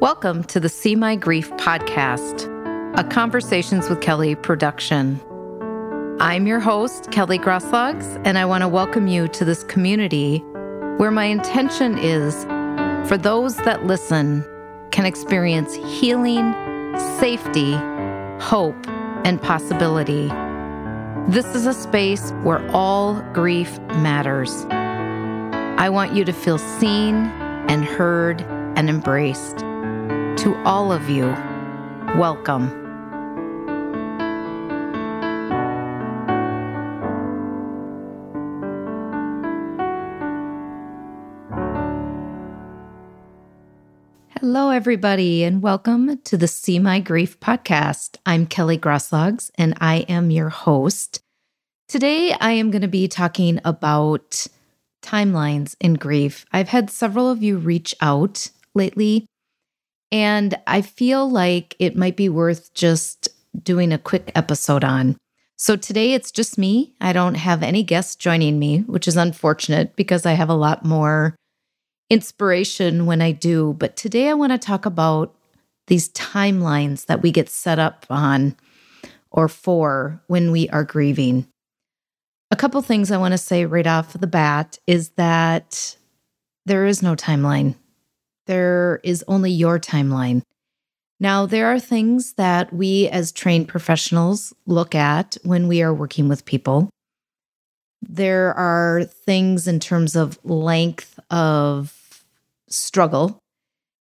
Welcome to the See My Grief podcast, a Conversations with Kelly production. I'm your host, Kelly Grosklags, and I want to welcome you to this community where my intention is for those that listen can experience healing, safety, hope, and possibility. This is a space where all grief matters. I want you to feel seen and heard and embraced. To all of you, welcome. Hello, everybody, and welcome to the See My Grief podcast. I'm Kelly Grosklags, and I am your host. Today, I am going to be talking about timelines in grief. I've had several of you reach out lately and I feel like it might be worth just doing a quick episode on. So today it's just me. I don't have any guests joining me, which is unfortunate because I have a lot more inspiration when I do. But today I want to talk about these timelines that we get set up on or for when we are grieving. A couple things I want to say right off the bat is that there is no timeline there is only your timeline. Now, there are things that we as trained professionals look at when we are working with people. There are things in terms of length of struggle.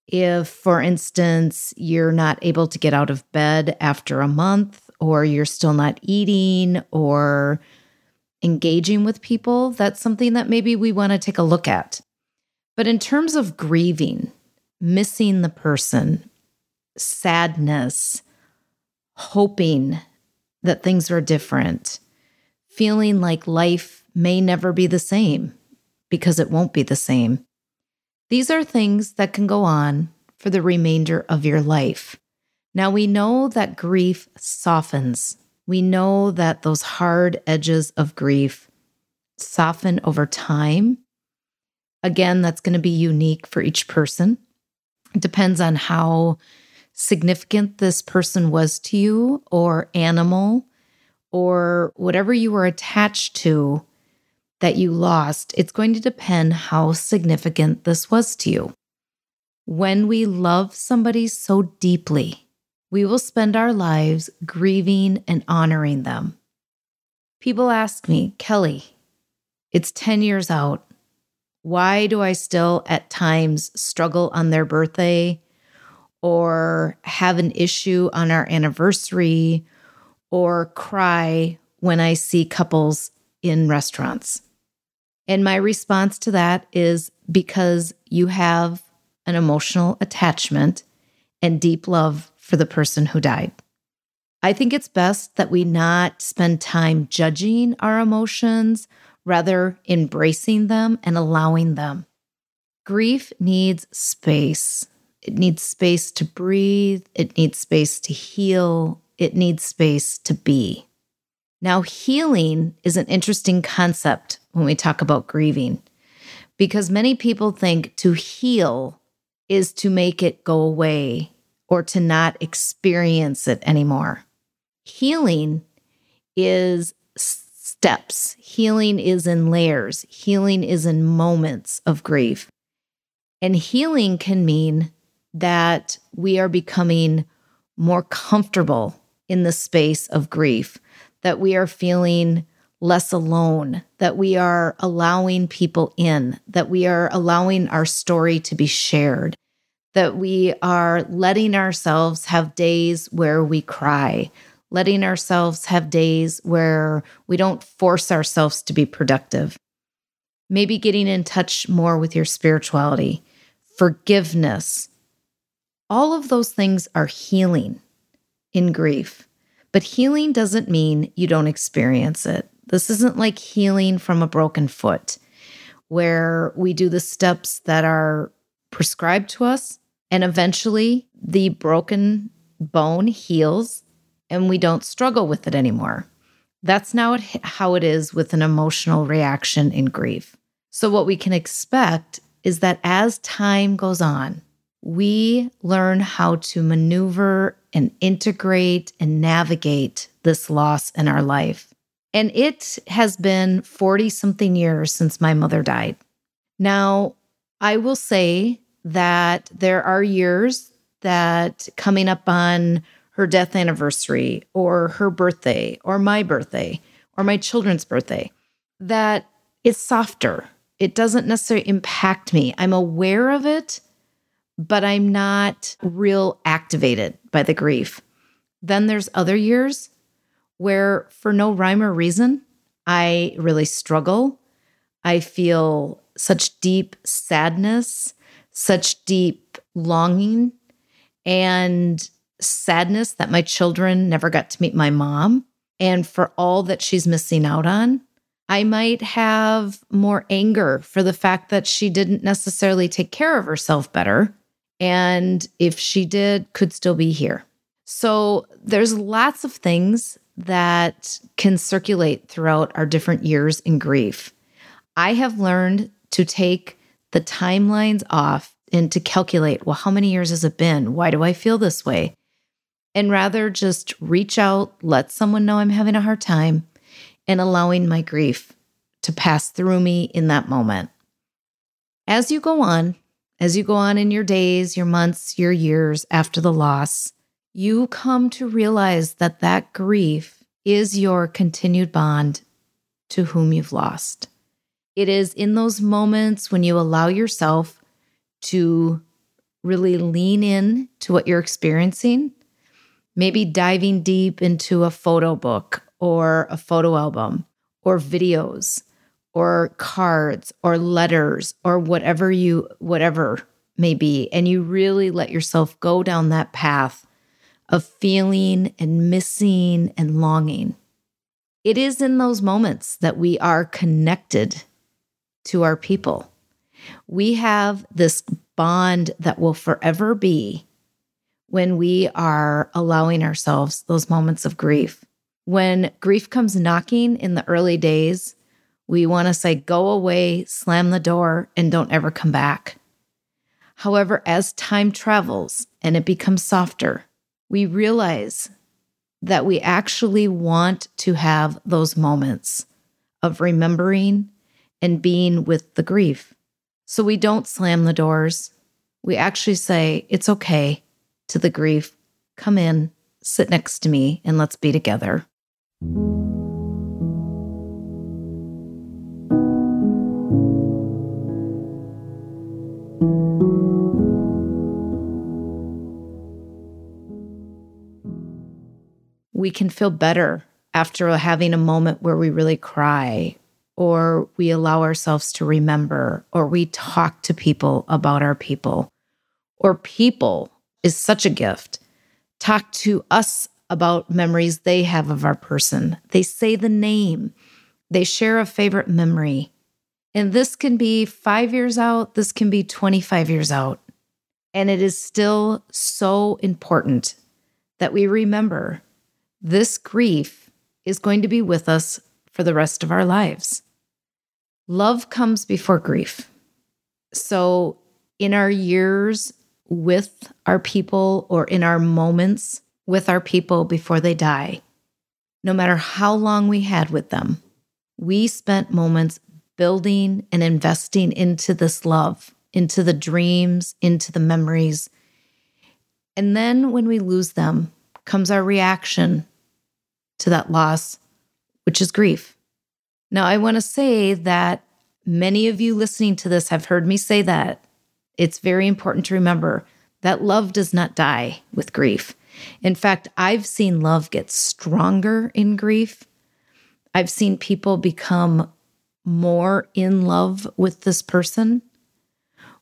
If, for instance, you're not able to get out of bed after a month, or you're still not eating, or engaging with people, that's something that maybe we want to take a look at. But in terms of grieving, missing the person, sadness, hoping that things are different, feeling like life may never be the same because it won't be the same. These are things that can go on for the remainder of your life. Now, we know that grief softens. We know that those hard edges of grief soften over time. Again, that's going to be unique for each person. It depends on how significant this person was to you, or animal, or whatever you were attached to that you lost. It's going to depend how significant this was to you. When we love somebody so deeply, we will spend our lives grieving and honoring them. People ask me, Kelly, it's 10 years out. Why do I still at times struggle on their birthday or have an issue on our anniversary or cry when I see couples in restaurants? And my response to that is because you have an emotional attachment and deep love for the person who died. I think it's best that we not spend time judging our emotions rather embracing them and allowing them. Grief needs space. It needs space to breathe. It needs space to heal. It needs space to be. Now, healing is an interesting concept when we talk about grieving because many people think to heal is to make it go away or to not experience it anymore. Healing is steps. Healing is in layers, healing is in moments of grief. And healing can mean that we are becoming more comfortable in the space of grief, that we are feeling less alone, that we are allowing people in, that we are allowing our story to be shared, that we are letting ourselves have days where we cry, letting ourselves have days where we don't force ourselves to be productive. Maybe getting in touch more with your spirituality, forgiveness. All of those things are healing in grief. But healing doesn't mean you don't experience it. This isn't like healing from a broken foot, where we do the steps that are prescribed to us, and eventually the broken bone heals and we don't struggle with it anymore. That's now how it is with an emotional reaction in grief. So, what we can expect is that as time goes on, we learn how to maneuver and integrate and navigate this loss in our life. And it has been 40 something years since my mother died. Now, I will say that there are years that coming up on her death anniversary or her birthday or my birthday or my children's birthday that it's softer. It doesn't necessarily impact me. I'm aware of it, but I'm not real activated by the grief. Then there's other years where, for no rhyme or reason, I really struggle. I feel such deep sadness, such deep longing, and sadness that my children never got to meet my mom and for all that she's missing out on. I might have more anger for the fact that she didn't necessarily take care of herself better. And if she did, could still be here. So there's lots of things that can circulate throughout our different years in grief. I have learned to take the timelines off and to calculate, well, how many years has it been? Why do I feel this way? And rather just reach out, let someone know I'm having a hard time, and allowing my grief to pass through me in that moment. As you go on, as you go on in your days, your months, your years after the loss, you come to realize that that grief is your continued bond to whom you've lost. It is in those moments when you allow yourself to really lean in to what you're experiencing, maybe diving deep into a photo book or a photo album or videos or cards or letters or whatever you whatever may be and you really let yourself go down that path of feeling and missing and longing it is in those moments that we are connected to our people. We have this bond that will forever be when we are allowing ourselves those moments of grief. When grief comes knocking in the early days, we want to say, go away, slam the door, and don't ever come back. However, as time travels and it becomes softer, we realize that we actually want to have those moments of remembering and being with the grief. So we don't slam the doors. We actually say, It's okay to the grief. Come in, sit next to me, and let's be together. We can feel better after having a moment where we really cry or we allow ourselves to remember, or we talk to people about our people, or people is such a gift. Talk to us about memories they have of our person. They say the name, they share a favorite memory. And this can be five years out, this can be 25 years out. And it is still so important that we remember this grief is going to be with us for the rest of our lives. Love comes before grief. So, in our years with our people or in our moments with our people before they die, no matter how long we had with them, we spent moments building and investing into this love, into the dreams, into the memories. And then when we lose them, comes our reaction to that loss, which is grief. Now, I want to say that many of you listening to this have heard me say that. It's very important to remember that love does not die with grief. In fact, I've seen love get stronger in grief. I've seen people become more in love with this person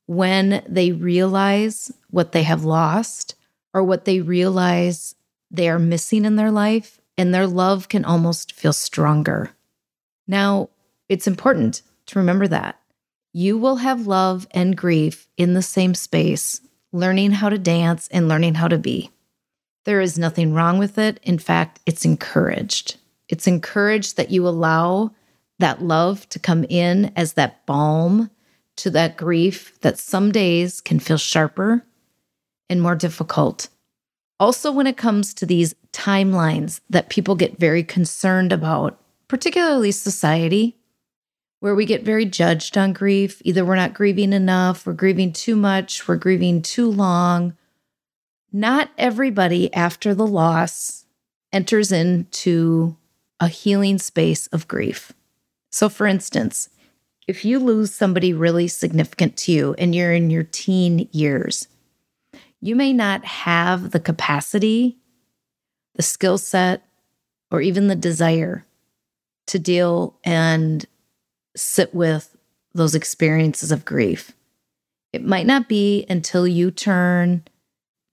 when they realize what they have lost or what they realize they are missing in their life, and their love can almost feel stronger. Now, it's important to remember that. You will have love and grief in the same space, learning how to dance and learning how to be. There is nothing wrong with it. In fact, it's encouraged. It's encouraged that you allow that love to come in as that balm to that grief that some days can feel sharper and more difficult. Also, when it comes to these timelines that people get very concerned about, particularly society, where we get very judged on grief. Either we're not grieving enough, we're grieving too much, we're grieving too long. Not everybody after the loss enters into a healing space of grief. So, for instance, if you lose somebody really significant to you and you're in your teen years, you may not have the capacity, the skill set, or even the desire to deal and sit with those experiences of grief. It might not be until you turn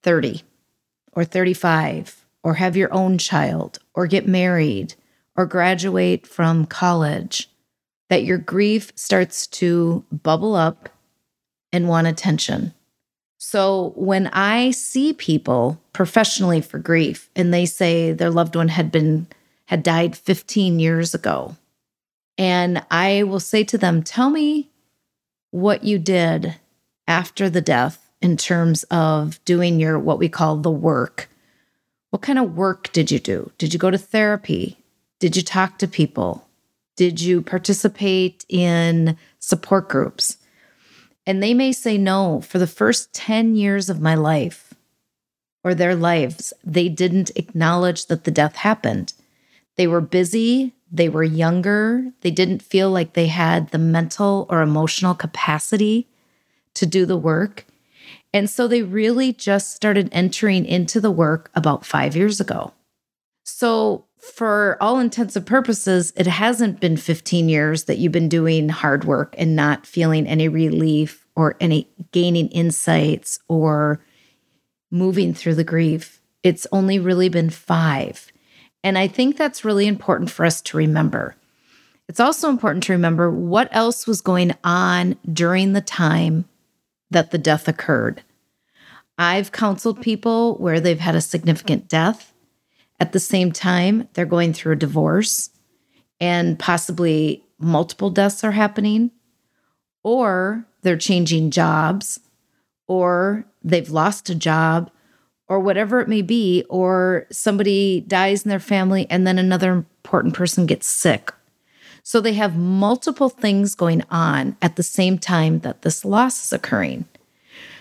30 or 35 or have your own child or get married or graduate from college that your grief starts to bubble up and want attention. So when I see people professionally for grief and they say their loved one had been had died 15 years ago and I will say to them, Tell me what you did after the death in terms of doing your what we call the work. What kind of work did you do? Did you go to therapy? Did you talk to people? Did you participate in support groups? And they may say no. For the first 10 years of my life or their lives, they didn't acknowledge that the death happened. They were busy they were younger. They didn't feel like they had the mental or emotional capacity to do the work. And so they really just started entering into the work about five years ago. So, for all intents and purposes, it hasn't been 15 years that you've been doing hard work and not feeling any relief or any gaining insights or moving through the grief. It's only really been five. And I think that's really important for us to remember. It's also important to remember what else was going on during the time that the death occurred. I've counseled people where they've had a significant death. At the same time, they're going through a divorce and possibly multiple deaths are happening, or they're changing jobs, or they've lost a job, or whatever it may be, or somebody dies in their family and then another important person gets sick. So they have multiple things going on at the same time that this loss is occurring.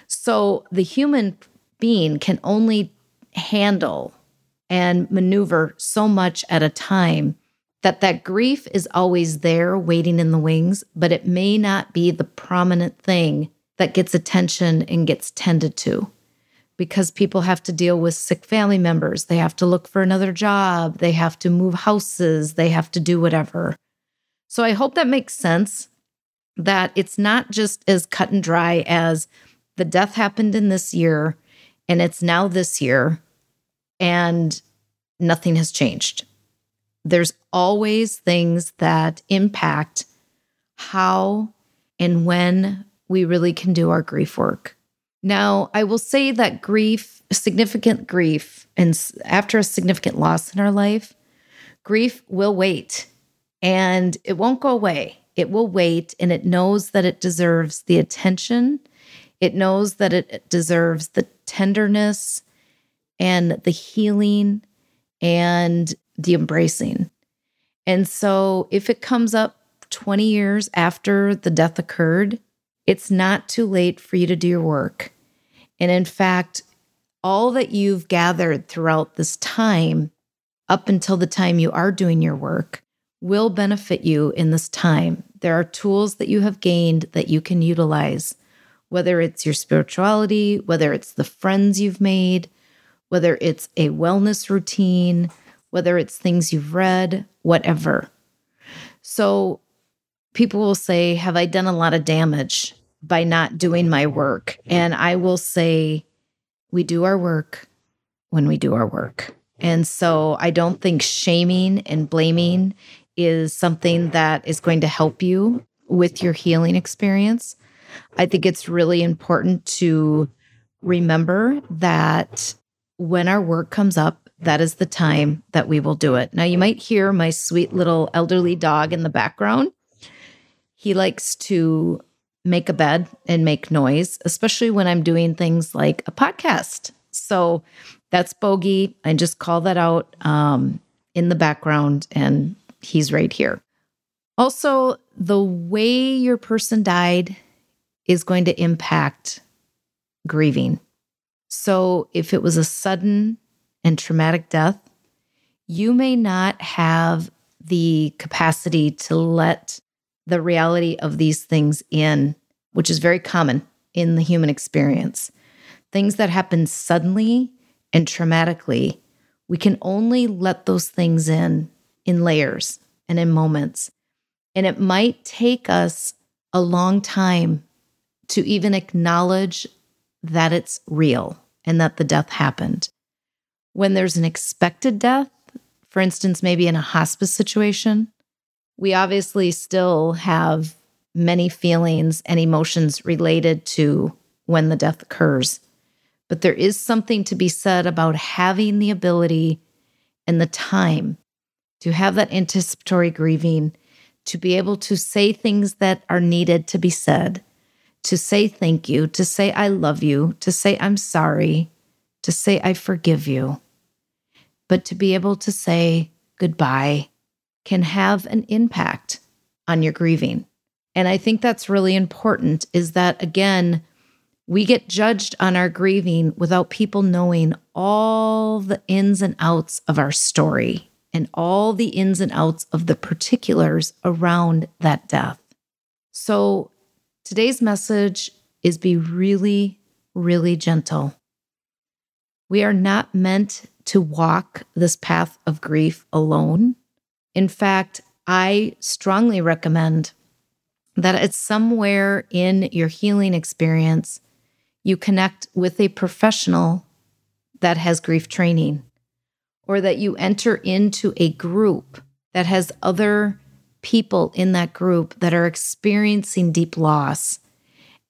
So the human being can only handle and maneuver so much at a time that that grief is always there waiting in the wings but it may not be the prominent thing that gets attention and gets tended to because people have to deal with sick family members. They have to look for another job. They have to move houses. They have to do whatever. So I hope that makes sense that it's not just as cut and dry as the death happened in this year and it's now this year and nothing has changed. There's always things that impact how and when we really can do our grief work. Now, I will say that grief, significant grief, and after a significant loss in our life, grief will wait and it won't go away. It will wait and it knows that it deserves the attention. It knows that it deserves the tenderness and the healing and the embracing. And so, if it comes up 20 years after the death occurred, it's not too late for you to do your work. And in fact, all that you've gathered throughout this time, up until the time you are doing your work, will benefit you in this time. There are tools that you have gained that you can utilize, whether it's your spirituality, whether it's the friends you've made, whether it's a wellness routine, whether it's things you've read, whatever. So people will say, Have I done a lot of damage? by not doing my work. And I will say, we do our work when we do our work. And so I don't think shaming and blaming is something that is going to help you with your healing experience. I think it's really important to remember that when our work comes up, that is the time that we will do it. Now, you might hear my sweet little elderly dog in the background. He likes to make a bed and make noise, especially when I'm doing things like a podcast. So that's Bogey. I just call that out um, in the background, and he's right here. Also, the way your person died is going to impact grieving. So, if it was a sudden and traumatic death, you may not have the capacity to let the reality of these things in, which is very common in the human experience. Things that happen suddenly and traumatically, we can only let those things in in layers and in moments. And it might take us a long time to even acknowledge that it's real and that the death happened. When there's an expected death, for instance, maybe in a hospice situation, we obviously still have many feelings and emotions related to when the death occurs. But there is something to be said about having the ability and the time to have that anticipatory grieving, to be able to say things that are needed to be said, to say thank you, to say I love you, to say I'm sorry, to say I forgive you. But to be able to say goodbye can have an impact on your grieving. And I think that's really important is that again, we get judged on our grieving without people knowing all the ins and outs of our story and all the ins and outs of the particulars around that death. So today's message is be really, really gentle. We are not meant to walk this path of grief alone. In fact, I strongly recommend that it's somewhere in your healing experience you connect with a professional that has grief training, or that you enter into a group that has other people in that group that are experiencing deep loss,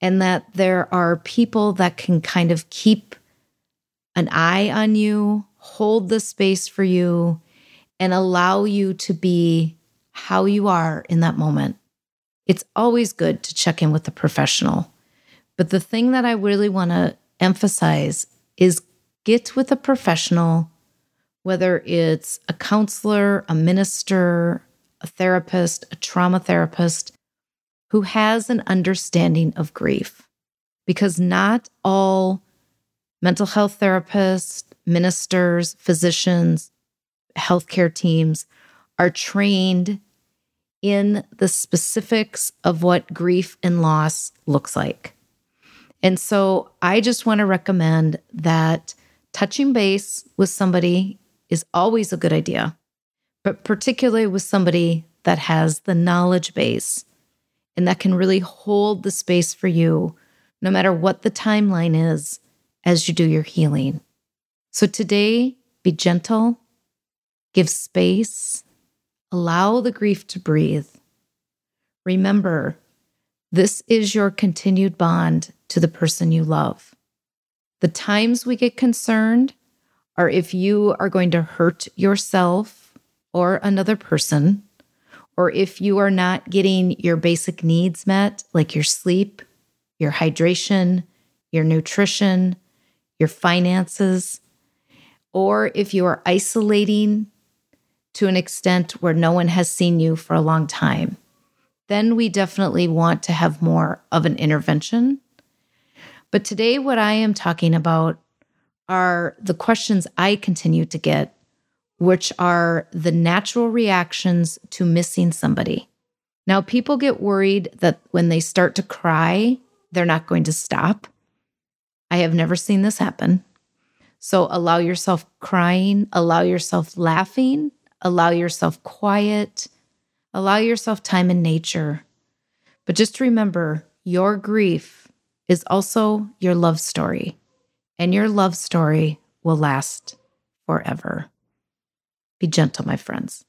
and that there are people that can kind of keep an eye on you, hold the space for you, and allow you to be how you are in that moment. It's always good to check in with a professional. But the thing that I really want to emphasize is get with a professional, whether it's a counselor, a minister, a therapist, a trauma therapist, who has an understanding of grief. Because not all mental health therapists, ministers, physicians, healthcare teams are trained in the specifics of what grief and loss looks like. And so I just want to recommend that touching base with somebody is always a good idea, but particularly with somebody that has the knowledge base and that can really hold the space for you, no matter what the timeline is as you do your healing. So today, be gentle, give space, allow the grief to breathe. Remember, this is your continued bond to the person you love. The times we get concerned are if you are going to hurt yourself or another person, or if you are not getting your basic needs met, like your sleep, your hydration, your nutrition, your finances, or if you are isolating to an extent where no one has seen you for a long time, then we definitely want to have more of an intervention but today, what I am talking about are the questions I continue to get, which are the natural reactions to missing somebody. Now, people get worried that when they start to cry, they're not going to stop. I have never seen this happen. So allow yourself crying, allow yourself laughing, allow yourself quiet, allow yourself time in nature. But just remember your grief is also your love story, and your love story will last forever. Be gentle, my friends.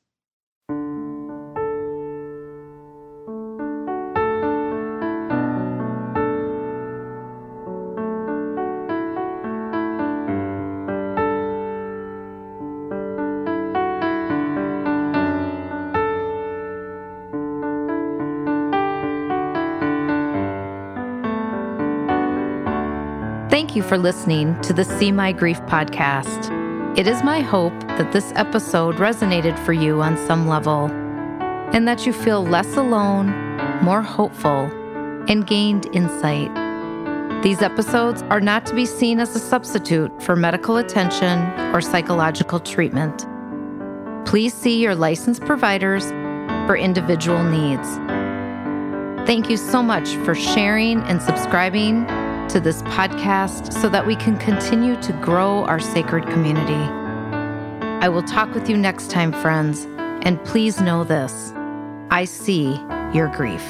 Thank you for listening to the See My Grief podcast. It is my hope that this episode resonated for you on some level and that you feel less alone, more hopeful, and gained insight. These episodes are not to be seen as a substitute for medical attention or psychological treatment. Please see your licensed providers for individual needs. Thank you so much for sharing and subscribing to this podcast so that we can continue to grow our sacred community. I will talk with you next time, friends, and please know this I see your grief.